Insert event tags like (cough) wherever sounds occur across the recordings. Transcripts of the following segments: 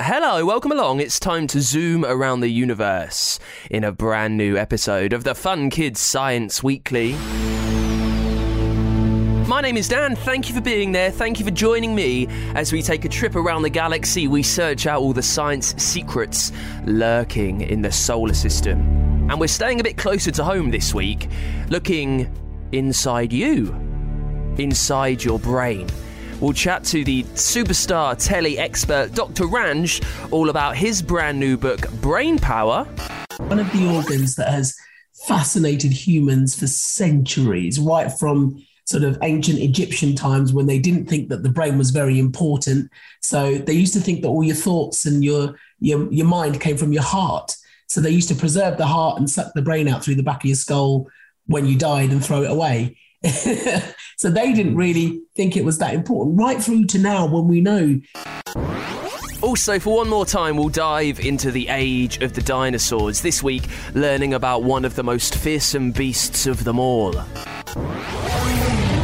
Hello, welcome along. It's time to zoom around the universe in a brand new episode of the Fun Kids Science Weekly. My name is Dan. Thank you for being there. Thank you for joining me as we take a trip around the galaxy. We search out all the science secrets lurking in the solar system. And we're staying a bit closer to home this week, looking inside you, inside your brain. We'll chat to the superstar telly expert Dr. Ranj all about his brand new book, Brain Power. One of the organs that has fascinated humans for centuries, right from sort of ancient Egyptian times when they didn't think that the brain was very important. So they used to think that all your thoughts and your your, your mind came from your heart. So they used to preserve the heart and suck the brain out through the back of your skull when you died and throw it away. (laughs) so they didn't really think it was that important, right through to now when we know. Also, for one more time, we'll dive into the age of the dinosaurs. This week, learning about one of the most fearsome beasts of them all.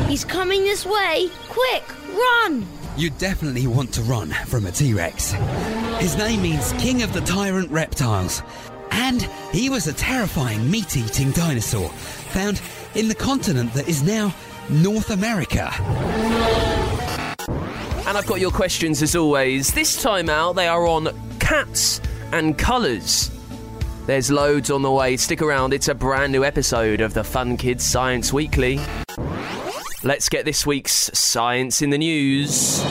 He's coming this way! Quick, run! You definitely want to run from a T Rex. His name means King of the Tyrant Reptiles. And he was a terrifying meat eating dinosaur found in the continent that is now North America. And I've got your questions as always. This time out, they are on cats and colours. There's loads on the way. Stick around, it's a brand new episode of the Fun Kids Science Weekly. Let's get this week's Science in the News.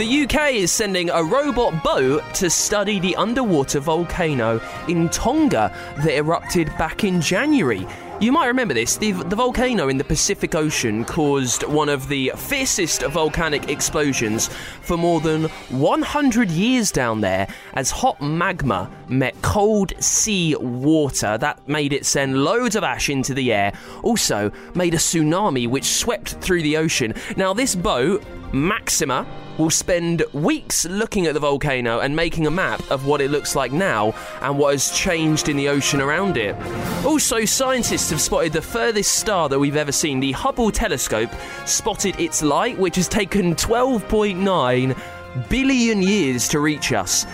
The UK is sending a robot boat to study the underwater volcano in Tonga that erupted back in January. You might remember this. The, the, volcano in the Pacific Ocean caused one of the fiercest volcanic explosions for more than 100 years down there as hot magma met cold sea water. That made it send loads of ash into the air. Also, made a tsunami which swept through the ocean. Now, this boat, Maxlimer, will spend weeks looking at the volcano and making a map of what it looks like now and what has changed in the ocean around it. Also, scientists have spotted the furthest star that we've ever seen. The Hubble telescope spotted its light, which has taken 12.9 billion years to reach us.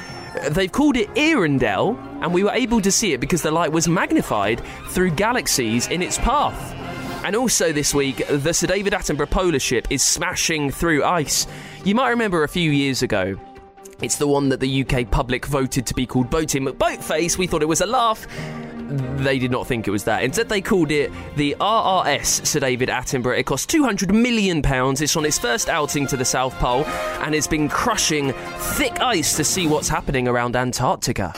They've called it Earendel, and we were able to see it because the light was magnified through galaxies in its path. And also this week, the Sir David Attenborough polar ship is smashing through ice. You might remember a few years ago. It's the one that the UK public voted to be called Boaty McBoatface. We thought it was a laugh. They did not think it was that. Instead, they called it the RRS Sir David Attenborough. It cost £200 million. It's on its first outing to the South Pole and it's been crushing thick ice to see what's happening around Antarctica.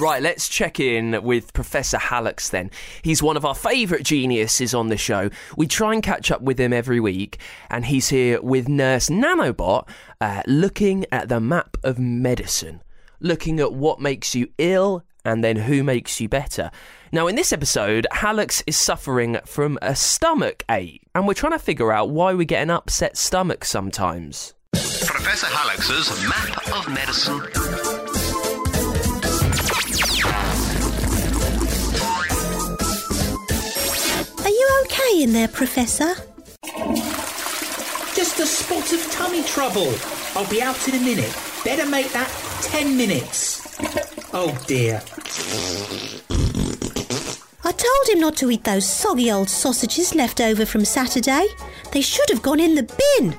Right, let's check in with Professor Hallux then. He's one of our favourite geniuses on the show. We try and catch up with him every week, and he's here with Nurse Nanobot uh, looking at the map of medicine, looking at what makes you ill and then who makes you better. Now, in this episode, Hallux is suffering from a stomach ache, and we're trying to figure out why we get an upset stomach sometimes. Professor Hallux's Map of Medicine. Okay in there, Professor? Just a spot of tummy trouble. I'll be out in a minute. Better make that ten minutes. Oh dear. I told him not to eat those soggy old sausages left over from Saturday. They should have gone in the bin.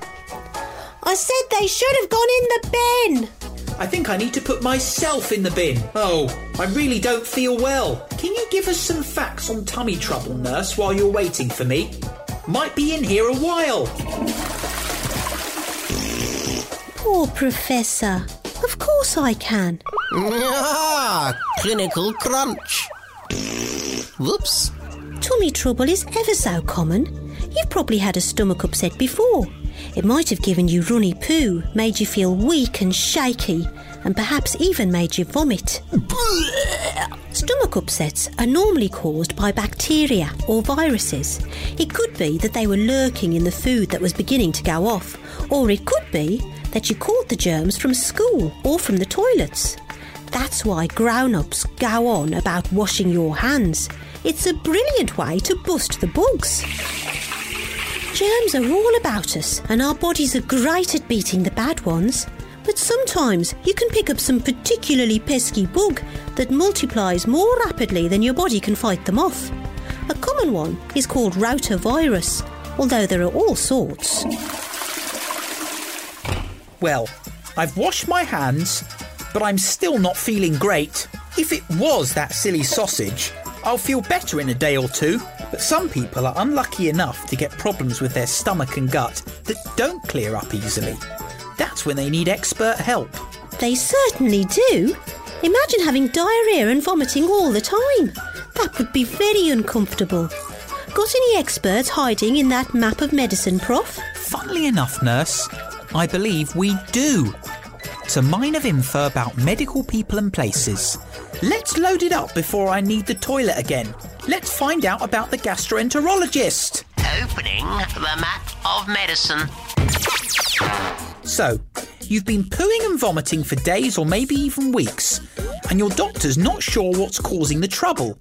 I said they should have gone in the bin. I think I need to put myself in the bin. Oh, I really don't feel well. Can you give us some facts on tummy trouble, nurse, while you're waiting for me? Might be in here a while. Poor Professor. Of course I can. Ah, clinical crunch. Whoops. Tummy trouble is ever so common. You've probably had a stomach upset before. It might have given you runny poo, made you feel weak and shaky, and perhaps even made you vomit. Stomach upsets are normally caused by bacteria or viruses. It could be that they were lurking in the food that was beginning to go off, or it could be that you caught the germs from school or from the toilets. That's why grown ups go on about washing your hands. It's a brilliant way to bust the bugs. Germs are all about us, and our bodies are great at beating the bad ones. But sometimes you can pick up some particularly pesky bug that multiplies more rapidly than your body can fight them off. A common one is called rotavirus, although there are all sorts. Well, I've washed my hands, but I'm still not feeling great. If it was that silly sausage, I'll feel better in a day or two. But some people are unlucky enough to get problems with their stomach and gut that don't clear up easily. That's when they need expert help. They certainly do. Imagine having diarrhea and vomiting all the time. That would be very uncomfortable. Got any experts hiding in that map of medicine, Prof? Funnily enough, nurse, I believe we do. It's a mine of info about medical people and places. Let's load it up before I need the toilet again. Let's find out about the gastroenterologist. Opening the map of medicine. So, you've been pooing and vomiting for days or maybe even weeks, and your doctor's not sure what's causing the trouble.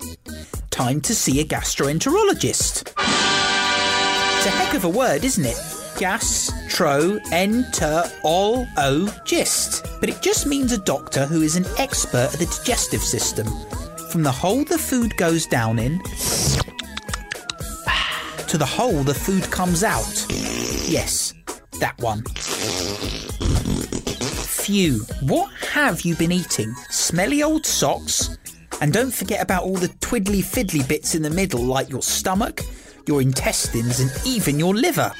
Time to see a gastroenterologist. It's a heck of a word, isn't it? Gast-ro-enter-ol-o-gist. But it just means a doctor who is an expert at the digestive system. From the hole the food goes down in to the hole the food comes out. Yes, that one. Phew, what have you been eating? Smelly old socks? And don't forget about all the twiddly fiddly bits in the middle, like your stomach, your intestines, and even your liver.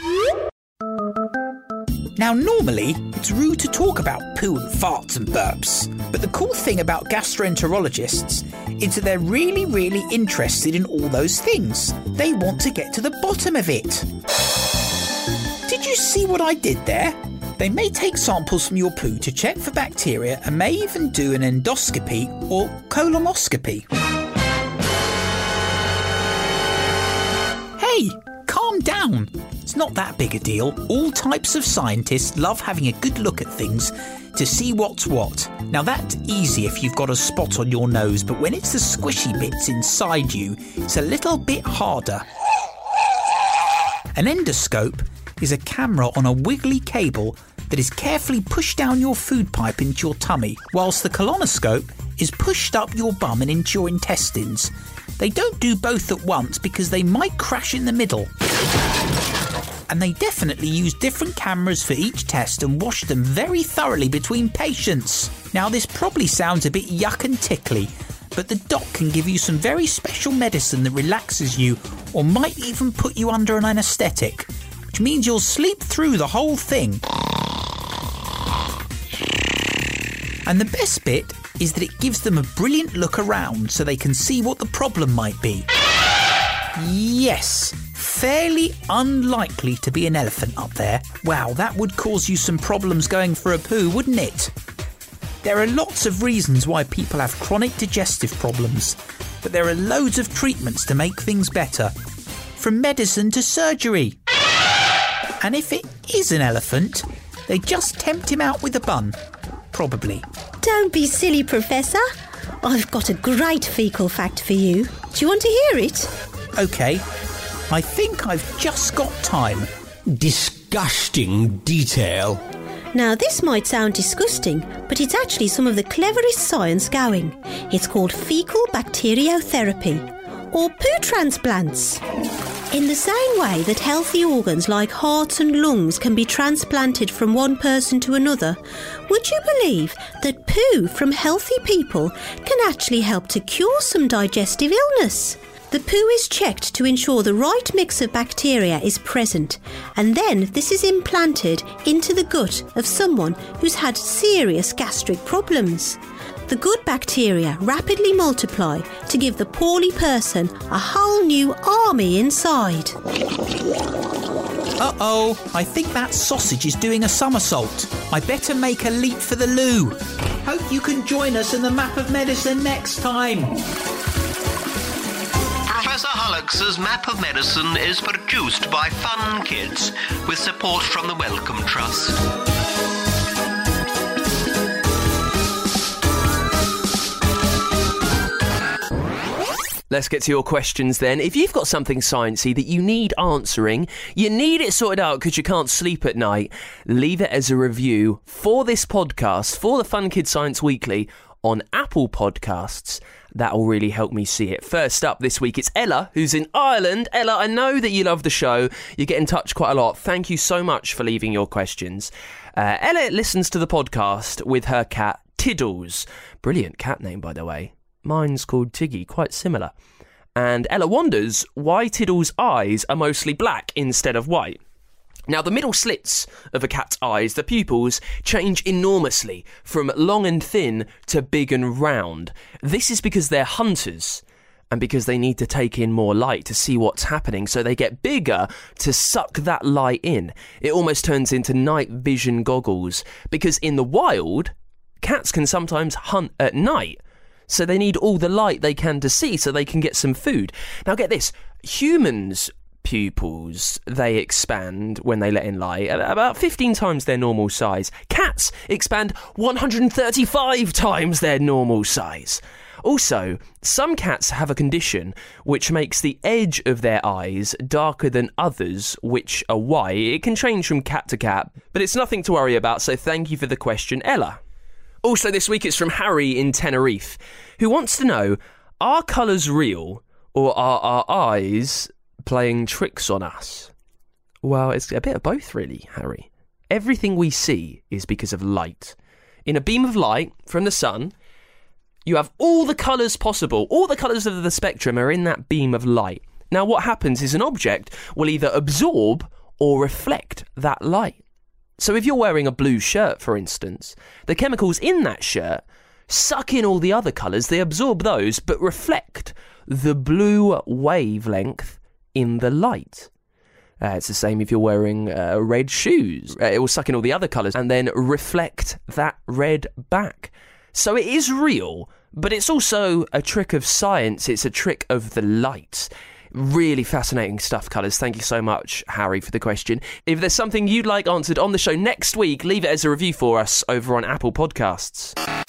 Now, normally, it's rude to talk about poo and farts and burps, but the cool thing about gastroenterologists is that they're really, really interested in all those things. They want to get to the bottom of it. Did you see what I did there? They may take samples from your poo to check for bacteria and may even do an endoscopy or colonoscopy. Hey, down. It's not that big a deal. All types of scientists love having a good look at things to see what's what. Now, that's easy if you've got a spot on your nose, but when it's the squishy bits inside you, it's a little bit harder. An endoscope is a camera on a wiggly cable that is carefully pushed down your food pipe into your tummy, whilst the colonoscope is pushed up your bum and into your intestines. They don't do both at once because they might crash in the middle. And they definitely use different cameras for each test and wash them very thoroughly between patients. Now, this probably sounds a bit yuck and tickly, but the doc can give you some very special medicine that relaxes you or might even put you under an anaesthetic, which means you'll sleep through the whole thing. And the best bit is that it gives them a brilliant look around so they can see what the problem might be. Yes, fairly unlikely to be an elephant up there. Wow, that would cause you some problems going for a poo, wouldn't it? There are lots of reasons why people have chronic digestive problems, but there are loads of treatments to make things better, from medicine to surgery. And if it is an elephant, they just tempt him out with a bun. Probably. Don't be silly, Professor. I've got a great fecal fact for you. Do you want to hear it? Okay, I think I've just got time. Disgusting detail. Now, this might sound disgusting, but it's actually some of the cleverest science going. It's called fecal bacteriotherapy, or poo transplants. In the same way that healthy organs like hearts and lungs can be transplanted from one person to another, would you believe that poo from healthy people can actually help to cure some digestive illness? The poo is checked to ensure the right mix of bacteria is present, and then this is implanted into the gut of someone who's had serious gastric problems. The good bacteria rapidly multiply to give the poorly person a whole new army inside. Uh oh, I think that sausage is doing a somersault. I better make a leap for the loo. Hope you can join us in the map of medicine next time. Professor Hallux's Map of Medicine is produced by Fun Kids with support from the Wellcome Trust. Let's get to your questions then. If you've got something sciencey that you need answering, you need it sorted out because you can't sleep at night, leave it as a review for this podcast, for the Fun Kid Science Weekly on Apple Podcasts. That'll really help me see it. First up this week, it's Ella, who's in Ireland. Ella, I know that you love the show. You get in touch quite a lot. Thank you so much for leaving your questions. Uh, Ella listens to the podcast with her cat, Tiddles. Brilliant cat name, by the way. Mine's called Tiggy, quite similar. And Ella wonders why Tiddle's eyes are mostly black instead of white. Now, the middle slits of a cat's eyes, the pupils, change enormously from long and thin to big and round. This is because they're hunters and because they need to take in more light to see what's happening, so they get bigger to suck that light in. It almost turns into night vision goggles because in the wild, cats can sometimes hunt at night. So they need all the light they can to see so they can get some food. Now, get this humans pupils they expand when they let in light about 15 times their normal size. Cats expand 135 times their normal size. Also, some cats have a condition which makes the edge of their eyes darker than others, which are white. It can change from cat to cat, but it's nothing to worry about, so thank you for the question, Ella. Also, this week it's from Harry in Tenerife, who wants to know are colours real or are our eyes playing tricks on us? Well, it's a bit of both, really, Harry. Everything we see is because of light. In a beam of light from the sun, you have all the colours possible. All the colours of the spectrum are in that beam of light. Now, what happens is an object will either absorb or reflect that light. So, if you're wearing a blue shirt, for instance, the chemicals in that shirt suck in all the other colours, they absorb those, but reflect the blue wavelength in the light. Uh, it's the same if you're wearing uh, red shoes. Uh, it will suck in all the other colours and then reflect that red back. So it is real, but it's also a trick of science. It's a trick of the light. Really fascinating stuff, colours. Thank you so much, Harry, for the question. If there's something you'd like answered on the show next week, leave it as a review for us over on Apple Podcasts.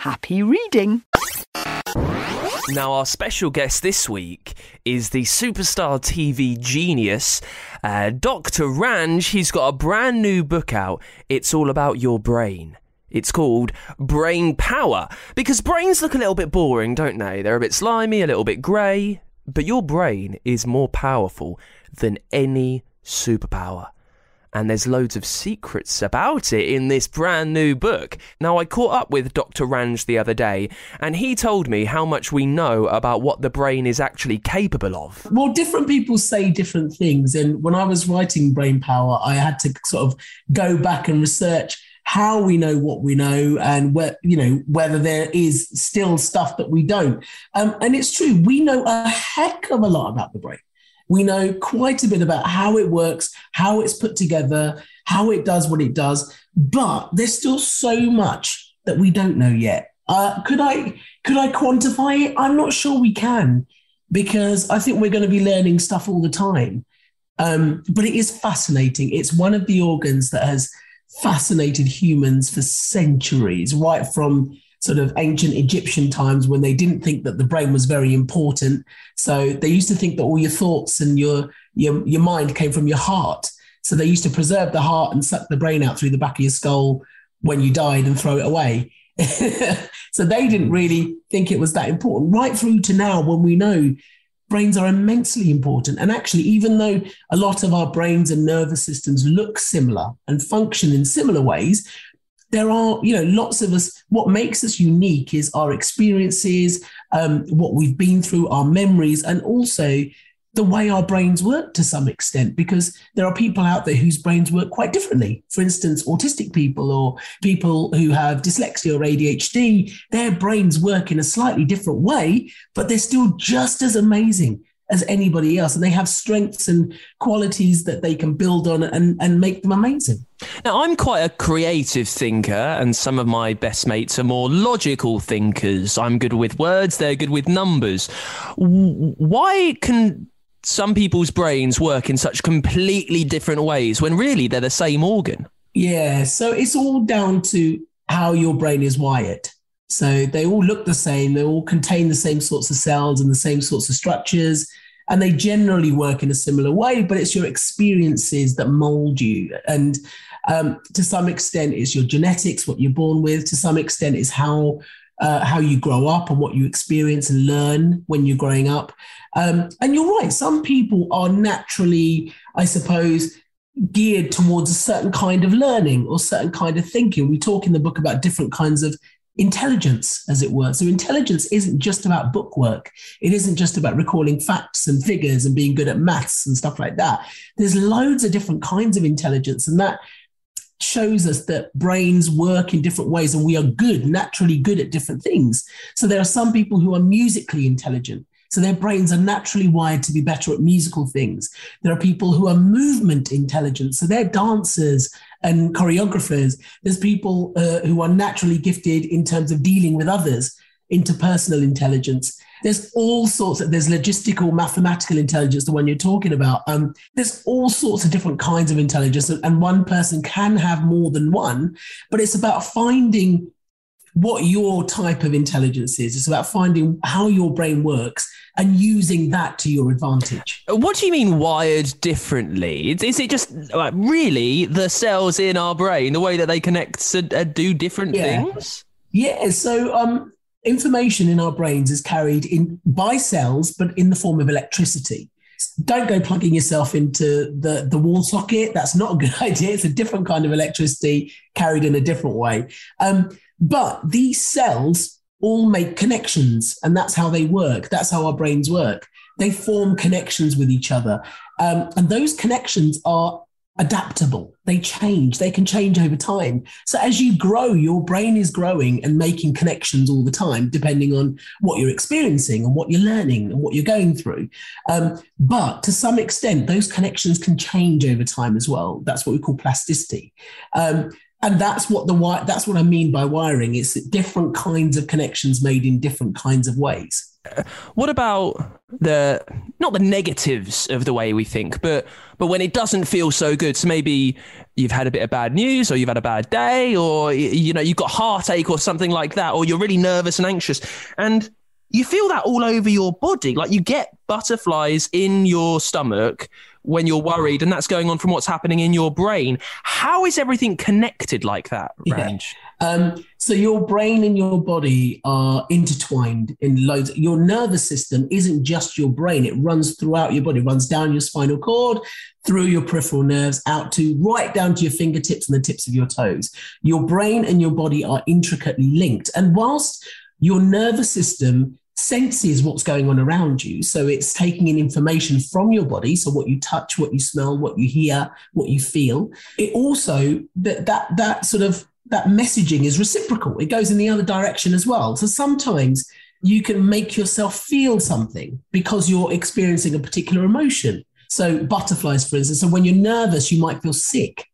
Happy reading! Now, our special guest this week is the superstar TV genius, uh, Dr. Ranj. He's got a brand new book out. It's all about your brain. It's called Brain Power because brains look a little bit boring, don't they? They're a bit slimy, a little bit grey, but your brain is more powerful than any superpower and there's loads of secrets about it in this brand new book. Now, I caught up with Dr. Ranj the other day, and he told me how much we know about what the brain is actually capable of. Well, different people say different things. And when I was writing Brain Power, I had to sort of go back and research how we know what we know and where you know whether there is still stuff that we don't um, and it's true we know a heck of a lot about the brain we know quite a bit about how it works, how it's put together, how it does what it does, but there's still so much that we don't know yet. Uh, could I could I quantify it? I'm not sure we can because I think we're going to be learning stuff all the time. Um, but it is fascinating. It's one of the organs that has fascinated humans for centuries, right from sort of ancient Egyptian times when they didn't think that the brain was very important. So they used to think that all your thoughts and your your your mind came from your heart. So they used to preserve the heart and suck the brain out through the back of your skull when you died and throw it away. (laughs) so they didn't really think it was that important. Right through to now, when we know brains are immensely important. And actually, even though a lot of our brains and nervous systems look similar and function in similar ways, there are, you know, lots of us. What makes us unique is our experiences, um, what we've been through, our memories, and also the way our brains work to some extent, because there are people out there whose brains work quite differently. For instance, autistic people or people who have dyslexia or ADHD, their brains work in a slightly different way, but they're still just as amazing as anybody else. And they have strengths and qualities that they can build on and, and make them amazing. Now, I'm quite a creative thinker, and some of my best mates are more logical thinkers. I'm good with words, they're good with numbers. Why can some people's brains work in such completely different ways when really they're the same organ? Yeah, so it's all down to how your brain is wired. So they all look the same, they all contain the same sorts of cells and the same sorts of structures, and they generally work in a similar way, but it's your experiences that mold you. And um, to some extent, it's your genetics, what you're born with. To some extent, it's how uh, how you grow up and what you experience and learn when you're growing up. Um, and you're right, some people are naturally, I suppose, geared towards a certain kind of learning or certain kind of thinking. We talk in the book about different kinds of intelligence, as it were. So, intelligence isn't just about book work, it isn't just about recalling facts and figures and being good at maths and stuff like that. There's loads of different kinds of intelligence, and that shows us that brains work in different ways and we are good, naturally good at different things. So, there are some people who are musically intelligent. So their brains are naturally wired to be better at musical things. There are people who are movement intelligent. So they're dancers and choreographers. There's people uh, who are naturally gifted in terms of dealing with others, interpersonal intelligence. There's all sorts of, there's logistical, mathematical intelligence, the one you're talking about. Um, there's all sorts of different kinds of intelligence, and one person can have more than one, but it's about finding what your type of intelligence is. It's about finding how your brain works and using that to your advantage. What do you mean wired differently? Is it just like really the cells in our brain, the way that they connect and uh, do different yeah. things? Yeah. So, um, information in our brains is carried in by cells, but in the form of electricity. Don't go plugging yourself into the, the wall socket. That's not a good (laughs) idea. It's a different kind of electricity carried in a different way. Um, but these cells all make connections, and that's how they work. That's how our brains work. They form connections with each other. Um, and those connections are adaptable. They change. They can change over time. So as you grow, your brain is growing and making connections all the time, depending on what you're experiencing and what you're learning and what you're going through. Um, but to some extent, those connections can change over time as well. That's what we call plasticity. Um, and that's what the that's what I mean by wiring. It's different kinds of connections made in different kinds of ways. What about the not the negatives of the way we think, but but when it doesn't feel so good? So maybe you've had a bit of bad news, or you've had a bad day, or you know you've got heartache or something like that, or you're really nervous and anxious, and you feel that all over your body. Like you get butterflies in your stomach when you're worried, and that's going on from what's happening in your brain. How is everything connected like that, Ranj? Yeah. Um, so your brain and your body are intertwined in loads. Your nervous system isn't just your brain; it runs throughout your body. It runs down your spinal cord, through your peripheral nerves, out to right down to your fingertips and the tips of your toes. Your brain and your body are intricately linked, and whilst your nervous system senses what's going on around you. So it's taking in information from your body. So what you touch, what you smell, what you hear, what you feel. It also that that that sort of that messaging is reciprocal. It goes in the other direction as well. So sometimes you can make yourself feel something because you're experiencing a particular emotion. So butterflies, for instance. So when you're nervous, you might feel sick.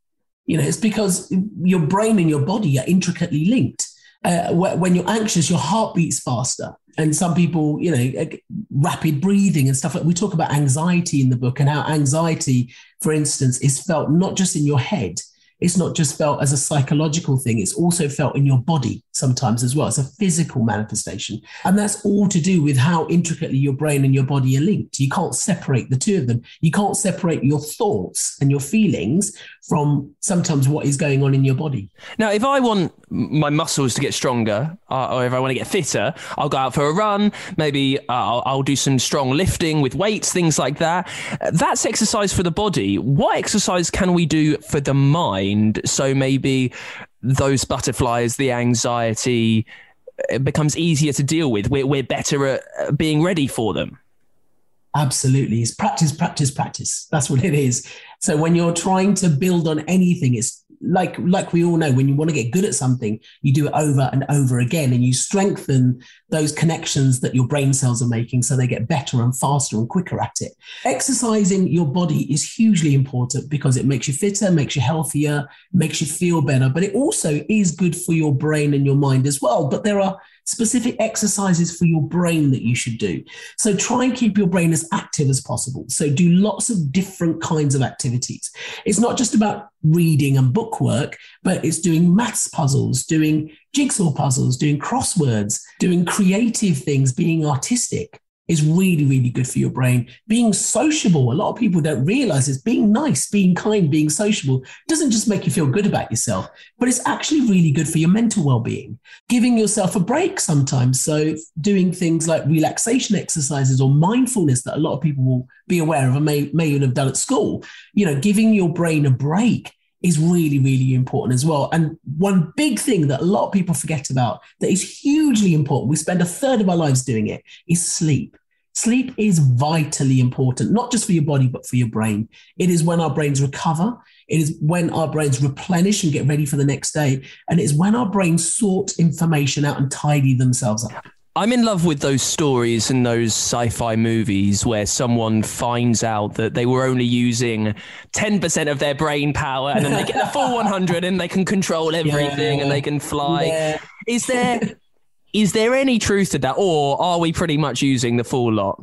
You know, it's because your brain and your body are intricately linked. Uh, when you're anxious, your heart beats faster. And some people, you know, rapid breathing and stuff like we talk about anxiety in the book and how anxiety, for instance, is felt not just in your head, it's not just felt as a psychological thing, it's also felt in your body sometimes as well. It's a physical manifestation. And that's all to do with how intricately your brain and your body are linked. You can't separate the two of them. You can't separate your thoughts and your feelings from sometimes what is going on in your body. Now, if I want my muscles to get stronger, uh, or if I want to get fitter, I'll go out for a run. Maybe uh, I'll, I'll, do some strong lifting with weights, things like that. That's exercise for the body. What exercise can we do for the mind? So maybe those butterflies, the anxiety, it becomes easier to deal with. We're, we're better at being ready for them. Absolutely. It's practice, practice, practice. That's what it is. So when you're trying to build on anything, it's like like we all know when you want to get good at something you do it over and over again and you strengthen those connections that your brain cells are making so they get better and faster and quicker at it. Exercising your body is hugely important because it makes you fitter makes you healthier makes you feel better but it also is good for your brain and your mind as well. But there are specific exercises for your brain that you should do. So try and keep your brain as active as possible. So do lots of different kinds of activities. It's not just about reading and book work, but it's doing maths puzzles, doing jigsaw puzzles, doing crosswords, doing creative things, being artistic is really, really good for your brain. Being sociable, a lot of people don't realize is being nice, being kind, being sociable doesn't just make you feel good about yourself, but it's actually really good for your mental well being. Giving yourself a break sometimes. So, doing things like relaxation exercises or mindfulness that a lot of people will be aware of and may, may even have done at school, you know, giving your brain a break is really, really important as well. And one big thing that a lot of people forget about that is hugely important, we spend a third of our lives doing it, is sleep. Sleep is vitally important, not just for your body, but for your brain. It is when our brains recover. It is when our brains replenish and get ready for the next day. And it's when our brains sort information out and tidy themselves up. I'm in love with those stories and those sci fi movies where someone finds out that they were only using 10% of their brain power and then they get the full (laughs) 100 and they can control everything yeah. and they can fly. Yeah. Is there. Is there any truth to that, or are we pretty much using the full lot?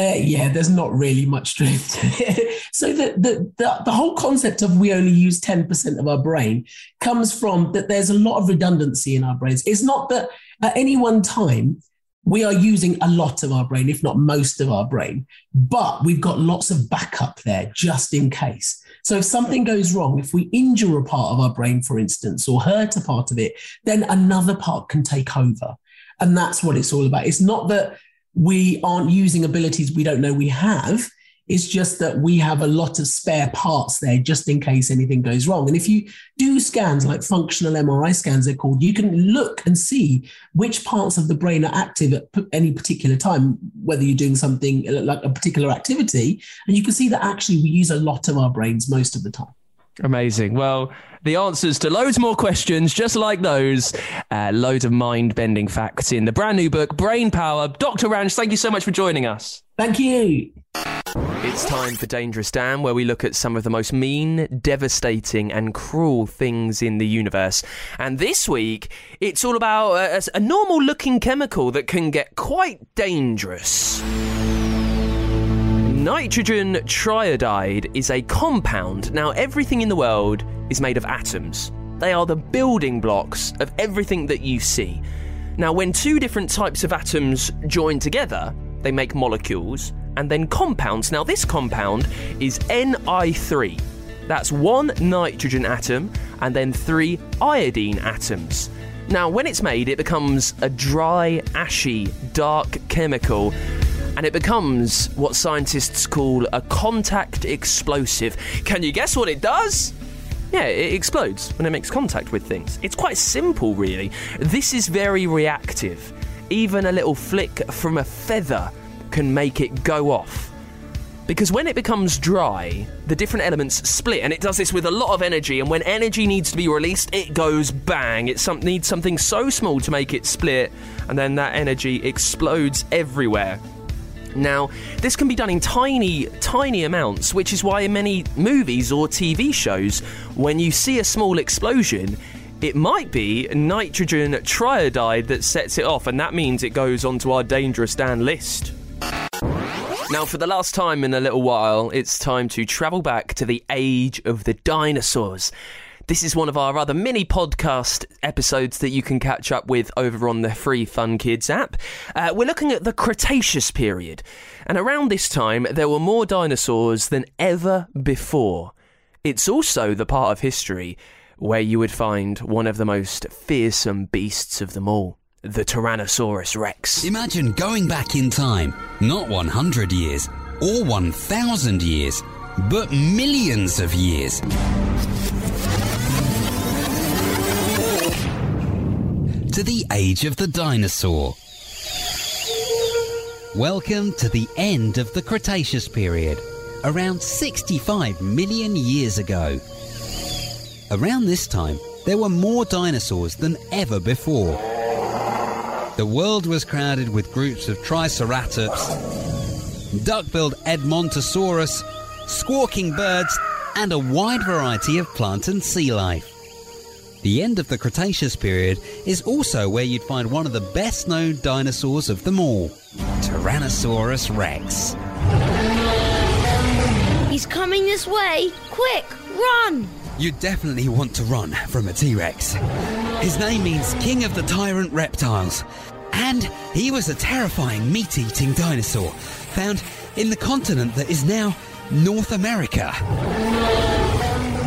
Uh, yeah, there's not really much truth to it. (laughs) so the, the, the, the, whole concept of we only use 10% of our brain comes from that there's a lot of redundancy in our brains. It's not that at any one time, we are using a lot of our brain, if not most of our brain, but we've got lots of backup there just in case. So if something goes wrong, if we injure a part of our brain, for instance, or hurt a part of it, then another part can take over. And that's what it's all about. It's not that we aren't using abilities we don't know we have. It's just that we have a lot of spare parts there just in case anything goes wrong. And if you do scans like functional MRI scans, they're called, you can look and see which parts of the brain are active at any particular time, whether you're doing something like a particular activity. And you can see that actually we use a lot of our brains most of the time. Amazing. Well, the answers to loads more questions just like those, uh, loads of mind bending facts in the brand new book, Brain Power. Dr. Ranj, thank you so much for joining us. Thank you. It's time for Dangerous Dan, where we look at some of the most mean, devastating, and cruel things in the universe. And this week, it's all about a, a normal looking chemical that can get quite dangerous. Nitrogen triiodide is a compound. Now, everything in the world is made of atoms. They are the building blocks of everything that you see. Now, when two different types of atoms join together, they make molecules and then compounds. Now, this compound is Ni3. That's one nitrogen atom and then three iodine atoms. Now, when it's made, it becomes a dry, ashy, dark chemical and it becomes what scientists call a contact explosive. Can you guess what it does? Yeah, it explodes when it makes contact with things. It's quite simple, really. This is very reactive. Even a little flick from a feather can make it go off. Because when it becomes dry, the different elements split, and it does this with a lot of energy. And when energy needs to be released, it goes bang. It some, needs something so small to make it split, and then that energy explodes everywhere. Now, this can be done in tiny, tiny amounts, which is why in many movies or TV shows, when you see a small explosion, it might be nitrogen triiodide that sets it off, and that means it goes onto our dangerous Dan list. Now, for the last time in a little while, it's time to travel back to the age of the dinosaurs. This is one of our other mini podcast episodes that you can catch up with over on the free Fun Kids app. Uh, we're looking at the Cretaceous period, and around this time, there were more dinosaurs than ever before. It's also the part of history where you would find one of the most fearsome beasts of them all the Tyrannosaurus Rex. Imagine going back in time, not 100 years or 1,000 years, but millions of years. To the age of the dinosaur. Welcome to the end of the Cretaceous period, around 65 million years ago. Around this time, there were more dinosaurs than ever before. The world was crowded with groups of Triceratops, duck-billed Edmontosaurus, squawking birds, and a wide variety of plant and sea life. The end of the Cretaceous period is also where you'd find one of the best known dinosaurs of them all, Tyrannosaurus rex. He's coming this way. Quick, run! You definitely want to run from a T Rex. His name means King of the Tyrant Reptiles. And he was a terrifying meat eating dinosaur found in the continent that is now North America.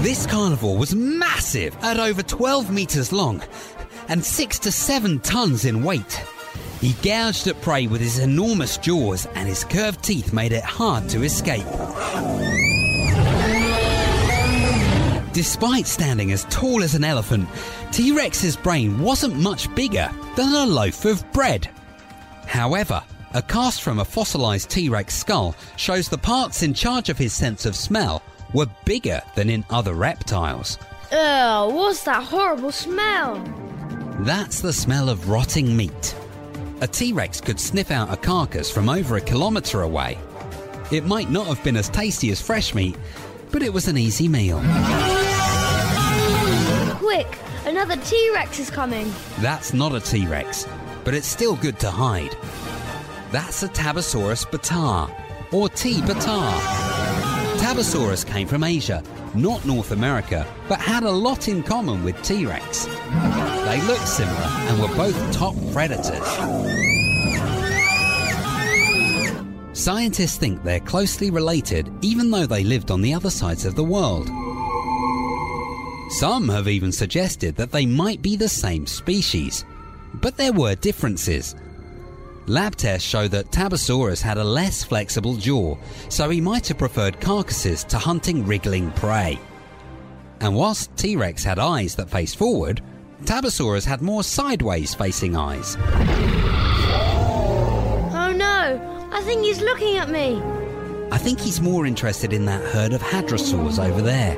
This carnivore was massive at over 12 metres long and 6 to 7 tonnes in weight. He gouged at prey with his enormous jaws, and his curved teeth made it hard to escape. Despite standing as tall as an elephant, T Rex's brain wasn't much bigger than a loaf of bread. However, a cast from a fossilized T Rex skull shows the parts in charge of his sense of smell were bigger than in other reptiles. Ugh, what's that horrible smell? That's the smell of rotting meat. A T Rex could sniff out a carcass from over a kilometre away. It might not have been as tasty as fresh meat, but it was an easy meal. Quick, another T Rex is coming. That's not a T Rex, but it's still good to hide. That's a Tarbosaurus bataar, or T. bataar. Tarbosaurus came from Asia, not North America, but had a lot in common with T Rex. They looked similar and were both top predators. Scientists think they're closely related even though they lived on the other sides of the world. Some have even suggested that they might be the same species, but there were differences. Lab tests show that Tarbosaurus had a less flexible jaw, so he might have preferred carcasses to hunting wriggling prey. And whilst T Rex had eyes that faced forward, Tarbosaurus had more sideways facing eyes. Oh no, I think he's looking at me. I think he's more interested in that herd of hadrosaurs over there.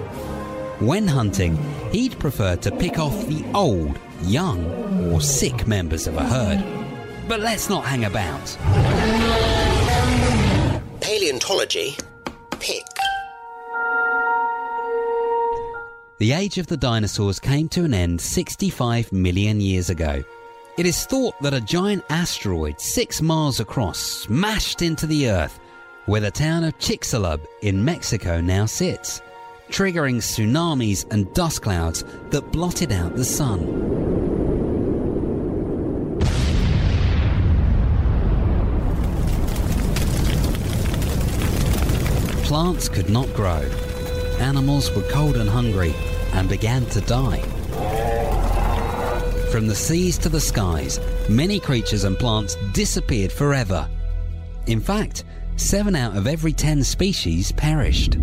When hunting, he'd prefer to pick off the old, young, or sick members of a herd. But let's not hang about. Paleontology. Pick. The age of the dinosaurs came to an end 65 million years ago. It is thought that a giant asteroid six miles across smashed into the Earth, where the town of Chicxulub in Mexico now sits, triggering tsunamis and dust clouds that blotted out the sun. Plants could not grow. Animals were cold and hungry and began to die. From the seas to the skies, many creatures and plants disappeared forever. In fact, seven out of every ten species perished.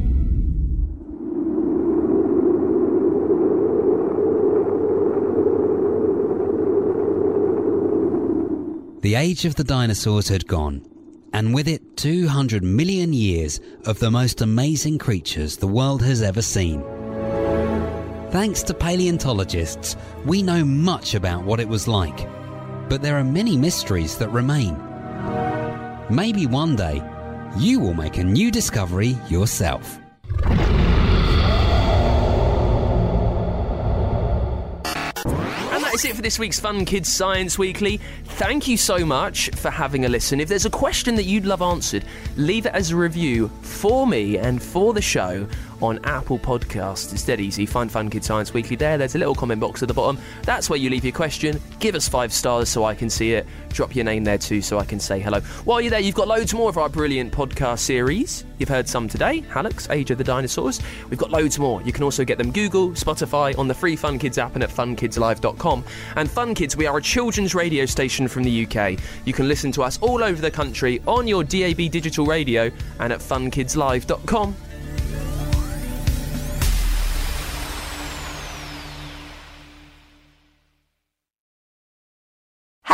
The age of the dinosaurs had gone, and with it 200 million years of the most amazing creatures the world has ever seen. Thanks to paleontologists, we know much about what it was like, but there are many mysteries that remain. Maybe one day you will make a new discovery yourself. That is it for this week's Fun Kids Science Weekly. Thank you so much for having a listen. If there's a question that you'd love answered, leave it as a review for me and for the show on Apple Podcasts. It's dead easy. Find Fun Kids Science Weekly there. There's a little comment box at the bottom. That's where you leave your question. Give us five stars so I can see it. Drop your name there too so I can say hello. While you're there, you've got loads more of our brilliant podcast series. You've heard some today Hallux's Age of the Dinosaurs. We've got loads more. You can also get them Google, Spotify, on the free Fun Kids app and at funkidslive.com. And Fun Kids, we are a children's radio station from the UK. You can listen to us all over the country on your DAB digital radio and at funkidslive.com.